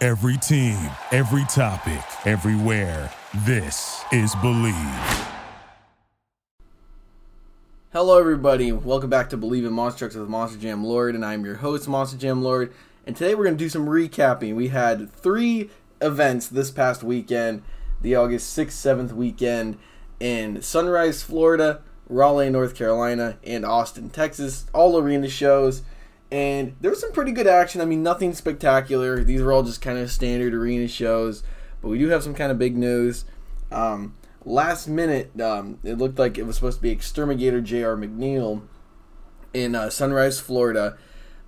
Every team, every topic, everywhere. This is Believe. Hello, everybody. Welcome back to Believe in Monster Trucks with Monster Jam Lord, and I'm your host, Monster Jam Lord. And today we're going to do some recapping. We had three events this past weekend the August 6th, 7th weekend in Sunrise, Florida, Raleigh, North Carolina, and Austin, Texas. All arena shows and there was some pretty good action. I mean, nothing spectacular. These are all just kind of standard arena shows, but we do have some kind of big news. Um, last minute, um, it looked like it was supposed to be Exterminator J.R. McNeil in uh, Sunrise, Florida.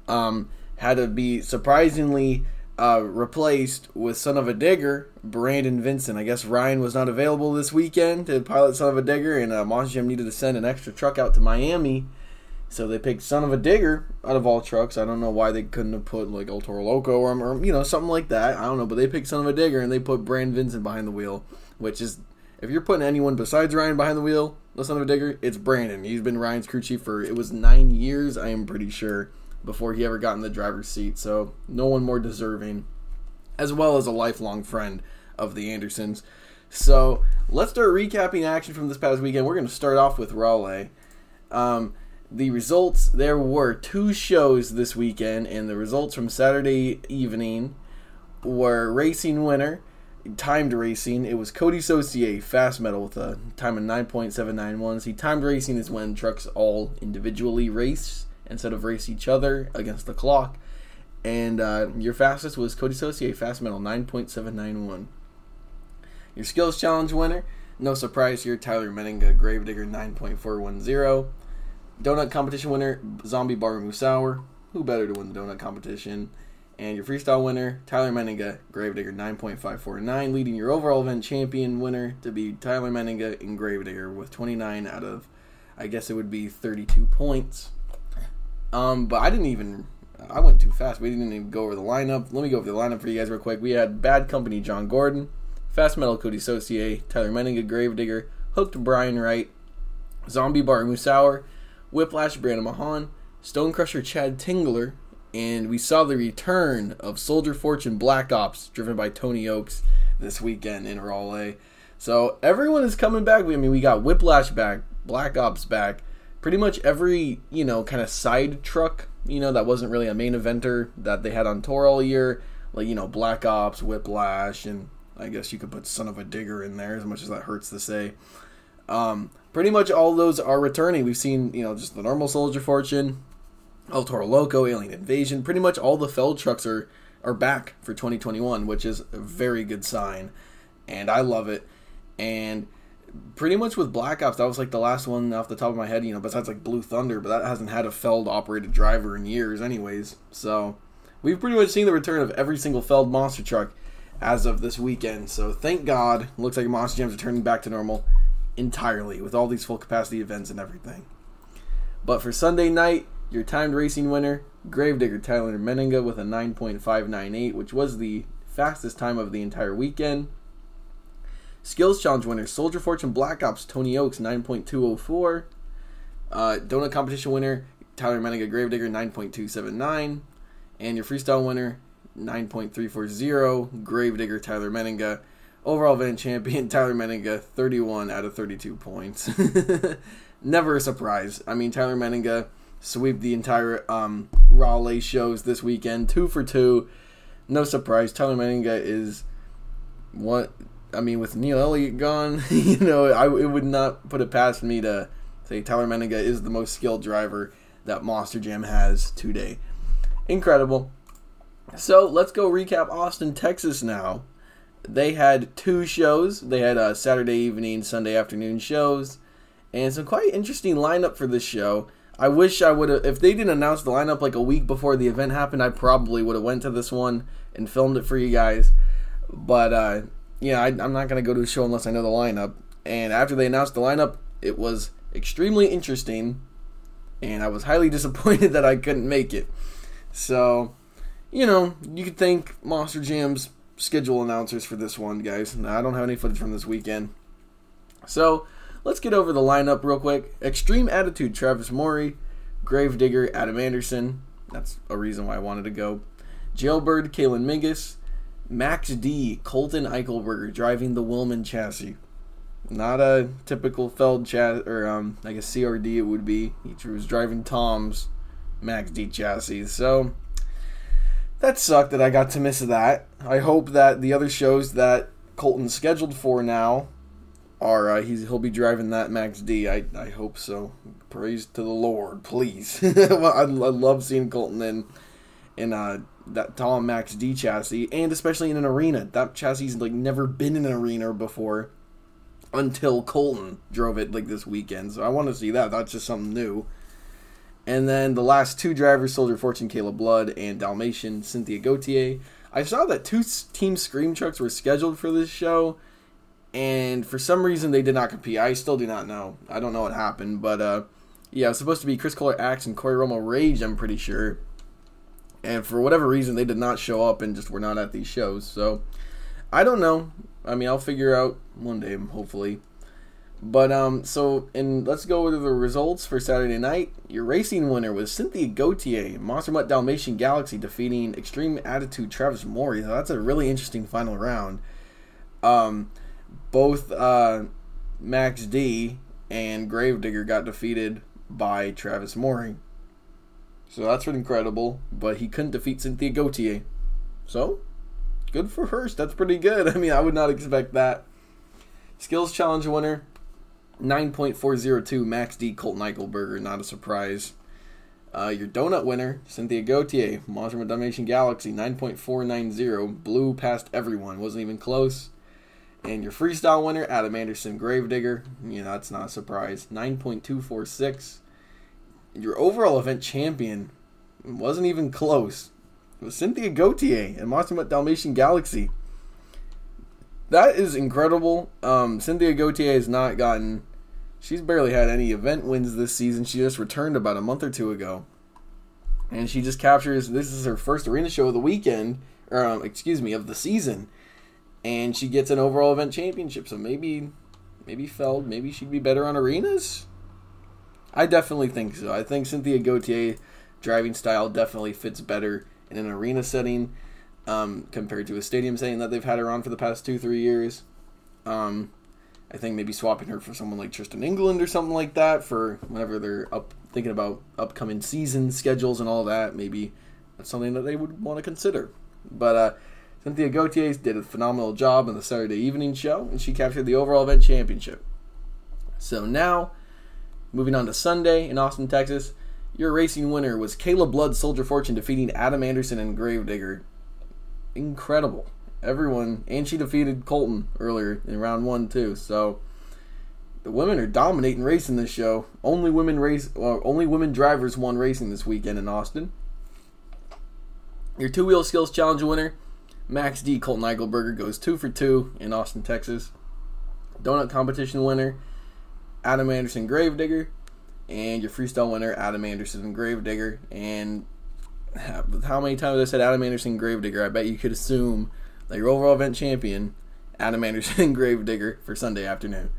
Um, had to be surprisingly uh, replaced with Son of a Digger, Brandon Vincent. I guess Ryan was not available this weekend to pilot Son of a Digger, and uh, Monster Jam needed to send an extra truck out to Miami so they picked Son of a Digger out of all trucks. I don't know why they couldn't have put like El Toro Loco or, or you know something like that. I don't know, but they picked Son of a Digger and they put Brand Vincent behind the wheel, which is if you're putting anyone besides Ryan behind the wheel, the Son of a Digger, it's Brandon. He's been Ryan's crew chief for it was nine years, I am pretty sure, before he ever got in the driver's seat. So no one more deserving, as well as a lifelong friend of the Andersons. So let's start recapping action from this past weekend. We're going to start off with Raleigh. Um, the results there were two shows this weekend, and the results from Saturday evening were racing winner, timed racing. It was Cody Saucier, fast metal, with a time of 9.791. See, timed racing is when trucks all individually race instead of race each other against the clock. And uh, your fastest was Cody Saucier, fast metal, 9.791. Your skills challenge winner, no surprise here, Tyler Menninga, Gravedigger, 9.410. Donut competition winner, Zombie Bari Musawwir. Who better to win the donut competition? And your freestyle winner, Tyler Menninga, Gravedigger 9.549, leading your overall event champion winner to be Tyler Menninga in Gravedigger with 29 out of, I guess it would be 32 points. Um, but I didn't even, I went too fast. We didn't even go over the lineup. Let me go over the lineup for you guys real quick. We had Bad Company John Gordon, Fast Metal Cody Saucier, Tyler Menninga, Gravedigger, Hooked Brian Wright, Zombie Bari Musawwir, Whiplash, Brandon Mahan, Stonecrusher, Chad Tingler, and we saw the return of Soldier Fortune Black Ops, driven by Tony Oaks, this weekend in Raleigh. So everyone is coming back. I mean, we got Whiplash back, Black Ops back, pretty much every you know kind of side truck, you know, that wasn't really a main eventer that they had on tour all year, like you know Black Ops, Whiplash, and I guess you could put Son of a Digger in there, as much as that hurts to say. Um, pretty much all those are returning. We've seen, you know, just the normal Soldier Fortune, El Toro Loco, Alien Invasion. Pretty much all the Feld trucks are are back for 2021, which is a very good sign, and I love it. And pretty much with Black Ops, that was like the last one off the top of my head, you know, besides like Blue Thunder, but that hasn't had a Feld operated driver in years, anyways. So we've pretty much seen the return of every single Feld monster truck as of this weekend. So thank God, looks like Monster Jam's returning back to normal entirely with all these full capacity events and everything. But for Sunday night, your timed racing winner, Gravedigger Tyler Menninga with a 9.598, which was the fastest time of the entire weekend. Skills Challenge winner, Soldier Fortune Black Ops Tony Oaks 9.204. Uh, donut competition winner, Tyler Menninga Gravedigger 9.279. And your freestyle winner, 9.340, Gravedigger Tyler Menninga Overall event champion Tyler Menninga, 31 out of 32 points. Never a surprise. I mean, Tyler Menninga sweep the entire um, Raleigh shows this weekend, two for two. no surprise. Tyler Menninga is what I mean with Neil Elliott gone. you know, I it would not put it past me to say Tyler Menninga is the most skilled driver that Monster Jam has today. Incredible. So let's go recap Austin, Texas now. They had two shows. They had a Saturday evening, Sunday afternoon shows, and some quite interesting lineup for this show. I wish I would have. If they didn't announce the lineup like a week before the event happened, I probably would have went to this one and filmed it for you guys. But uh, yeah, I, I'm not gonna go to a show unless I know the lineup. And after they announced the lineup, it was extremely interesting, and I was highly disappointed that I couldn't make it. So, you know, you could thank Monster Jam's schedule announcers for this one, guys. I don't have any footage from this weekend. So, let's get over the lineup real quick. Extreme Attitude, Travis Maury. Gravedigger, Adam Anderson. That's a reason why I wanted to go. Jailbird, Kalen Mingus. Max D, Colton Eichelberger driving the Willman chassis. Not a typical Feld chassis, or um, like a CRD it would be. He was driving Tom's Max D chassis. So that sucked that I got to miss that. I hope that the other shows that Colton's scheduled for now are uh, he's he'll be driving that Max D. I I hope so. Praise to the Lord, please. I, I love seeing Colton in in uh, that Tom Max D chassis, and especially in an arena. That chassis like never been in an arena before until Colton drove it like this weekend. So I want to see that. That's just something new. And then the last two drivers, Soldier Fortune, Kayla Blood, and Dalmatian, Cynthia Gauthier. I saw that two Team Scream trucks were scheduled for this show, and for some reason they did not compete. I still do not know. I don't know what happened, but uh, yeah, it was supposed to be Chris Kohler Axe and Corey Romo Rage, I'm pretty sure. And for whatever reason, they did not show up and just were not at these shows. So I don't know. I mean, I'll figure out one day, hopefully. But um, so and let's go to the results for Saturday night. Your racing winner was Cynthia Gauthier, Monster Mutt Dalmatian Galaxy, defeating Extreme Attitude Travis Maury. So that's a really interesting final round. Um, both uh, Max D and Gravedigger got defeated by Travis Maury. So that's incredible, but he couldn't defeat Cynthia Gauthier. So, good for her. That's pretty good. I mean, I would not expect that. Skills Challenge winner, 9.402 Max D Colton Eichelberger, not a surprise. Uh, your donut winner, Cynthia Gauthier, Monster Dalmatian Galaxy, 9.490, blew past everyone, wasn't even close. And your freestyle winner, Adam Anderson Gravedigger, you know, that's not a surprise, 9.246 your overall event champion wasn't even close. It was Cynthia Gauthier and Monster Dalmatian Galaxy. That is incredible. Um, Cynthia Gauthier has not gotten. She's barely had any event wins this season. She just returned about a month or two ago. And she just captures. This is her first arena show of the weekend, or um, excuse me, of the season. And she gets an overall event championship. So maybe, maybe Feld, maybe she'd be better on arenas. I definitely think so. I think Cynthia Gauthier driving style definitely fits better in an arena setting um, compared to a stadium setting that they've had her on for the past two, three years. Um, I think maybe swapping her for someone like Tristan England or something like that for whenever they're up thinking about upcoming season schedules and all that. Maybe that's something that they would want to consider. But uh, Cynthia Gauthier did a phenomenal job in the Saturday evening show, and she captured the overall event championship. So now Moving on to Sunday in Austin, Texas, your racing winner was Kayla Blood Soldier Fortune defeating Adam Anderson and Gravedigger. Incredible. Everyone, and she defeated Colton earlier in round one too. So the women are dominating racing this show. Only women race, well, only women drivers won racing this weekend in Austin. Your two wheel skills challenge winner, Max D. Colton Eichelberger, goes two for two in Austin, Texas. Donut competition winner, Adam Anderson Gravedigger, and your freestyle winner Adam Anderson Gravedigger. And how many times I said Adam Anderson Gravedigger? I bet you could assume your overall event champion, Adam Anderson Gravedigger, for Sunday afternoon.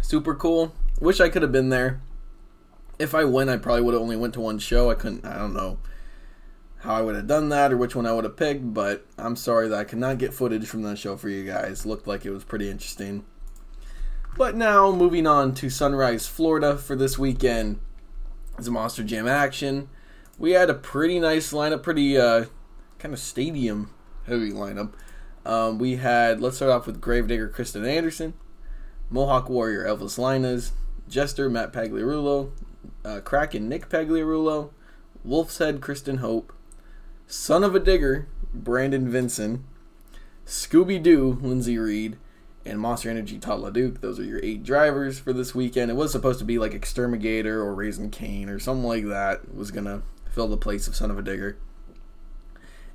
Super cool. Wish I could have been there. If I went, I probably would have only went to one show. I couldn't. I don't know how I would have done that or which one I would have picked, but I'm sorry that I could not get footage from that show for you guys. Looked like it was pretty interesting. But now, moving on to Sunrise, Florida for this weekend It's a Monster Jam action. we had a pretty nice lineup, pretty uh, kind of stadium heavy lineup. Um, we had, let's start off with Gravedigger Krysten Anderson, Mohawk Warrior Elvis Lainez, Jester Matt Pagliarulo, uh, Kraken Nick Pagliarulo, Wolf's Head Kristen Hope, Son of a Digger Brandon Vincent, Scooby Doo Lindsay Reed, and Monster Energy Todd LeDuc. Those are your eight drivers for this weekend. It was supposed to be like Exterminator or Raising Cane or something like that was gonna fill the place of Son of a Digger.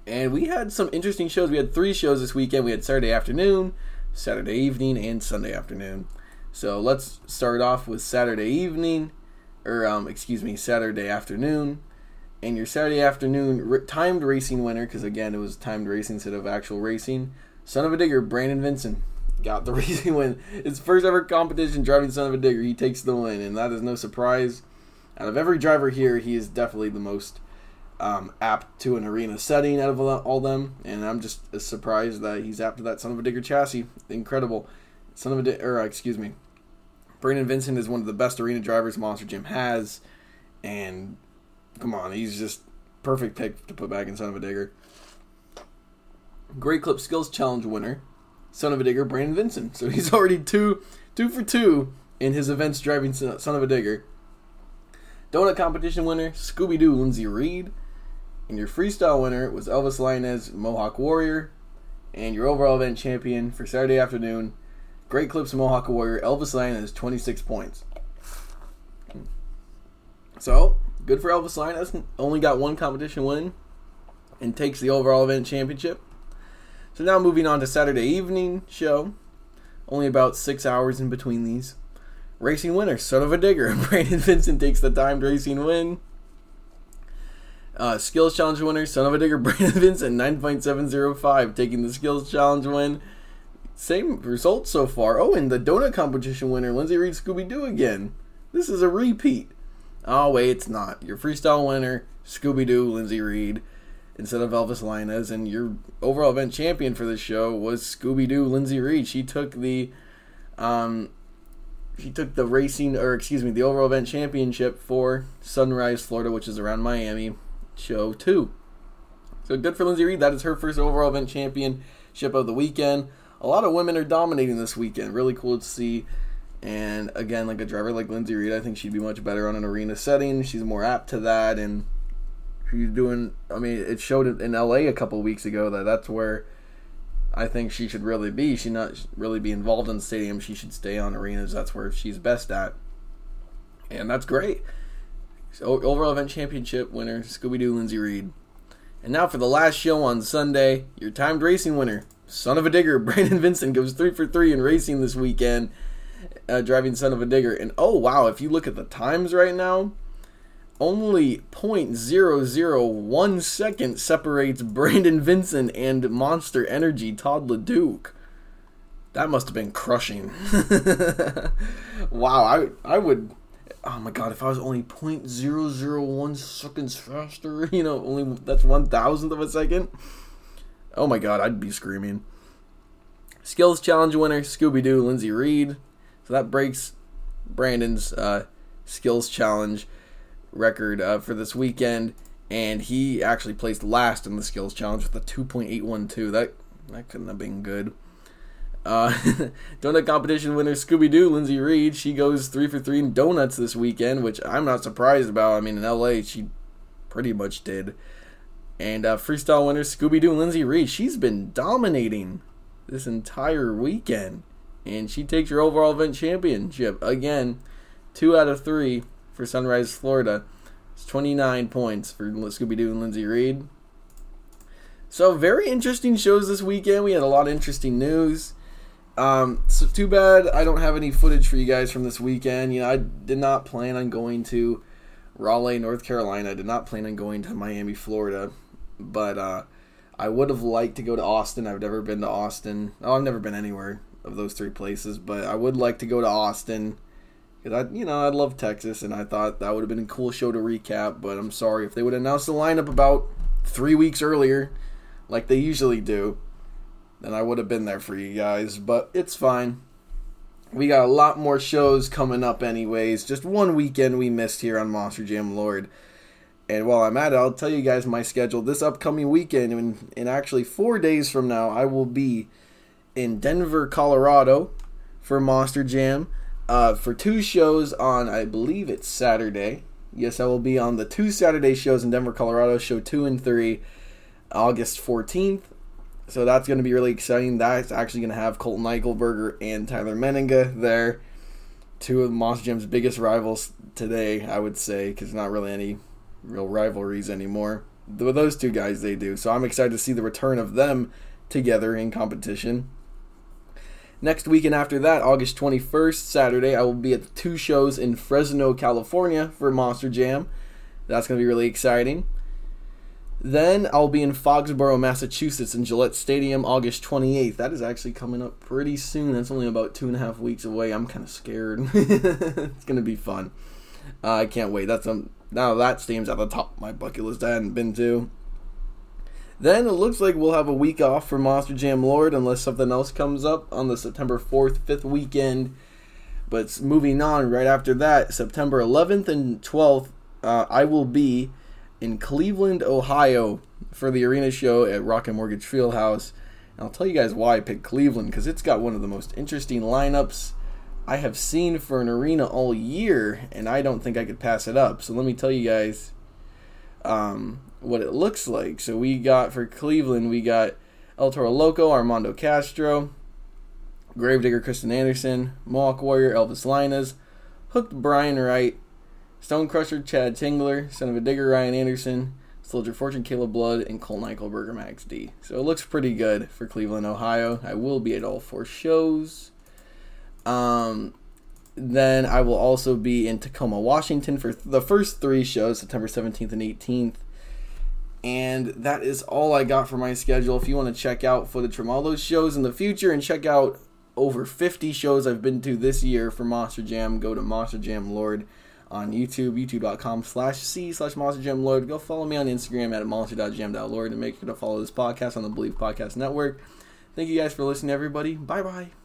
And we had some interesting shows. We had three shows this weekend. We had Saturday afternoon, Saturday evening, and Sunday afternoon. So let's start off with Saturday evening, or um, excuse me, Saturday afternoon. And your Saturday afternoon timed racing winner, because again it was timed racing instead of actual racing. Son of a digger, Brandon Vincent got the racing win. His first ever competition driving Son of a digger. He takes the win, and that is no surprise. Out of every driver here, he is definitely the most um, apt to an arena setting out of all them, and I'm just surprised that he's apt to that son of a digger chassis. Incredible, son of a di- or uh, excuse me, Brandon Vincent is one of the best arena drivers Monster Jam has, and come on, he's just perfect pick to put back in son of a digger. Great Clip Skills Challenge winner, son of a digger Brandon Vincent. So he's already two two for two in his events driving son of a digger. Donut competition winner Scooby Doo Lindsay Reed. And your freestyle winner was Elvis Lainez Mohawk Warrior. And your overall event champion for Saturday afternoon, Great Clips Mohawk Warrior, Elvis Lainez, 26 points. So, good for Elvis Lainez. Only got one competition win and takes the overall event championship. So now moving on to Saturday evening show. Only about six hours in between these. Racing winner, son of a digger. Brandon Vincent takes the timed racing win. Uh, skills challenge winner, son of a digger, Brandon Vincent, 9.705, taking the skills challenge win. Same results so far. Oh, and the donut competition winner, Lindsay Reed Scooby Doo again. This is a repeat. Oh, wait, it's not. Your freestyle winner, Scooby Doo, Lindsay Reed, instead of Elvis Lainez. And your overall event champion for this show was Scooby Doo, Lindsay Reed. She took the. Um, she took the racing, or excuse me, the overall event championship for Sunrise, Florida, which is around Miami show two. So good for Lindsay Reed. That is her first overall event championship of the weekend. A lot of women are dominating this weekend. Really cool to see. And again, like a driver like Lindsay Reed, I think she'd be much better on an arena setting. She's more apt to that, and she's doing. I mean, it showed in LA a couple weeks ago that that's where I think she should really be. She not really be involved in the stadium. She should stay on arenas. That's where she's best at, and that's great. Overall event championship winner, Scooby Doo Lindsey Reed. And now for the last show on Sunday, your timed racing winner, son of a digger, Brandon Vincent goes three for three in racing this weekend, uh, driving son of a digger. And oh wow, if you look at the times right now, only 0.001 second separates Brandon Vincent and Monster Energy Todd LeDuc. That must have been crushing. wow, I I would oh my god, if I was only 0.001 seconds faster, you know, only that's one thousandth of a second. Oh my god, I'd be screaming. Skills challenge winner Scooby Doo Lindsay Reed. So that breaks Brandon's uh, skills challenge record uh, for this weekend, and he actually placed last in the skills challenge with a 2.812. That that couldn't have been good. Uh, donut competition winner Scooby Doo, Lindsay Reed, she goes three for three in donuts this weekend, which I'm not surprised about. I mean, in LA, she pretty much did. And uh, freestyle winner Scooby Doo, Lindsay Reed, she's been dominating this entire weekend. And she takes her overall event championship. Again, two out of three for Sunrise, Florida. It's 29 points for Scooby Doo and Lindsay Reed. So, very interesting shows this weekend. We had a lot of interesting news. Um, so too bad I don't have any footage for you guys from this weekend. You know, I did not plan on going to Raleigh, North Carolina. I did not plan on going to Miami, Florida. But uh, I would have liked to go to Austin. I've never been to Austin. Oh, I've never been anywhere of those three places, but I would like to go to Austin because I, you know, I love Texas, and I thought that would have been a cool show to recap. But I'm sorry if they would announce the lineup about three weeks earlier, like they usually do then I would have been there for you guys, but it's fine. We got a lot more shows coming up, anyways. Just one weekend we missed here on Monster Jam Lord. And while I'm at it, I'll tell you guys my schedule this upcoming weekend. In, in actually four days from now, I will be in Denver, Colorado for Monster Jam uh, for two shows on, I believe it's Saturday. Yes, I will be on the two Saturday shows in Denver, Colorado, show two and three, August 14th. So that's going to be really exciting. That's actually going to have Colton Eichelberger and Tyler Menninga there. Two of Monster Jam's biggest rivals today, I would say, because not really any real rivalries anymore. With those two guys, they do. So I'm excited to see the return of them together in competition. Next weekend after that, August 21st, Saturday, I will be at the two shows in Fresno, California for Monster Jam. That's going to be really exciting. Then I'll be in Foxborough, Massachusetts in Gillette Stadium August 28th. That is actually coming up pretty soon. That's only about two and a half weeks away. I'm kind of scared. it's to be fun. Uh, I can't wait. That's um, Now that stadium's at the top of my bucket list I hadn't been to. Then it looks like we'll have a week off for Monster Jam Lord unless something else comes up on the September 4th, 5th weekend. But moving on, right after that, September 11th and 12th, uh, I will be in Cleveland, Ohio for the arena show at Rocket Mortgage Fieldhouse. And I'll tell you guys why I picked Cleveland because it's got one of the most interesting lineups I have seen for an arena all year, and I don't think I could pass it up. So let me tell you guys um, what it looks like. So we got for Cleveland, we got El Toro Loco, Armando Castro, Gravedigger Krysten Anderson, Mohawk Warrior Elvis Lainez, Hooked Brian Wright, Stone Crusher Chad Tingler, Son of a Digger Ryan Anderson, Soldier Fortune Kayla Blood, and Cole Eichelberger Max D. So it looks pretty good for Cleveland, Ohio. I will be at all four shows. Um, then I will also be in Tacoma, Washington for the first three shows, September 17th and 18th. And that is all I got for my schedule. If you want to check out footage from all those shows in the future and check out over 50 shows I've been to this year for Monster Jam, go to Monster Jam Lord on YouTube, youtube.com slash C slash Monster Lord. Go follow me on Instagram at monster.jam.lord and make sure to follow this podcast on the Believe Podcast Network. Thank you guys for listening, everybody. Bye bye.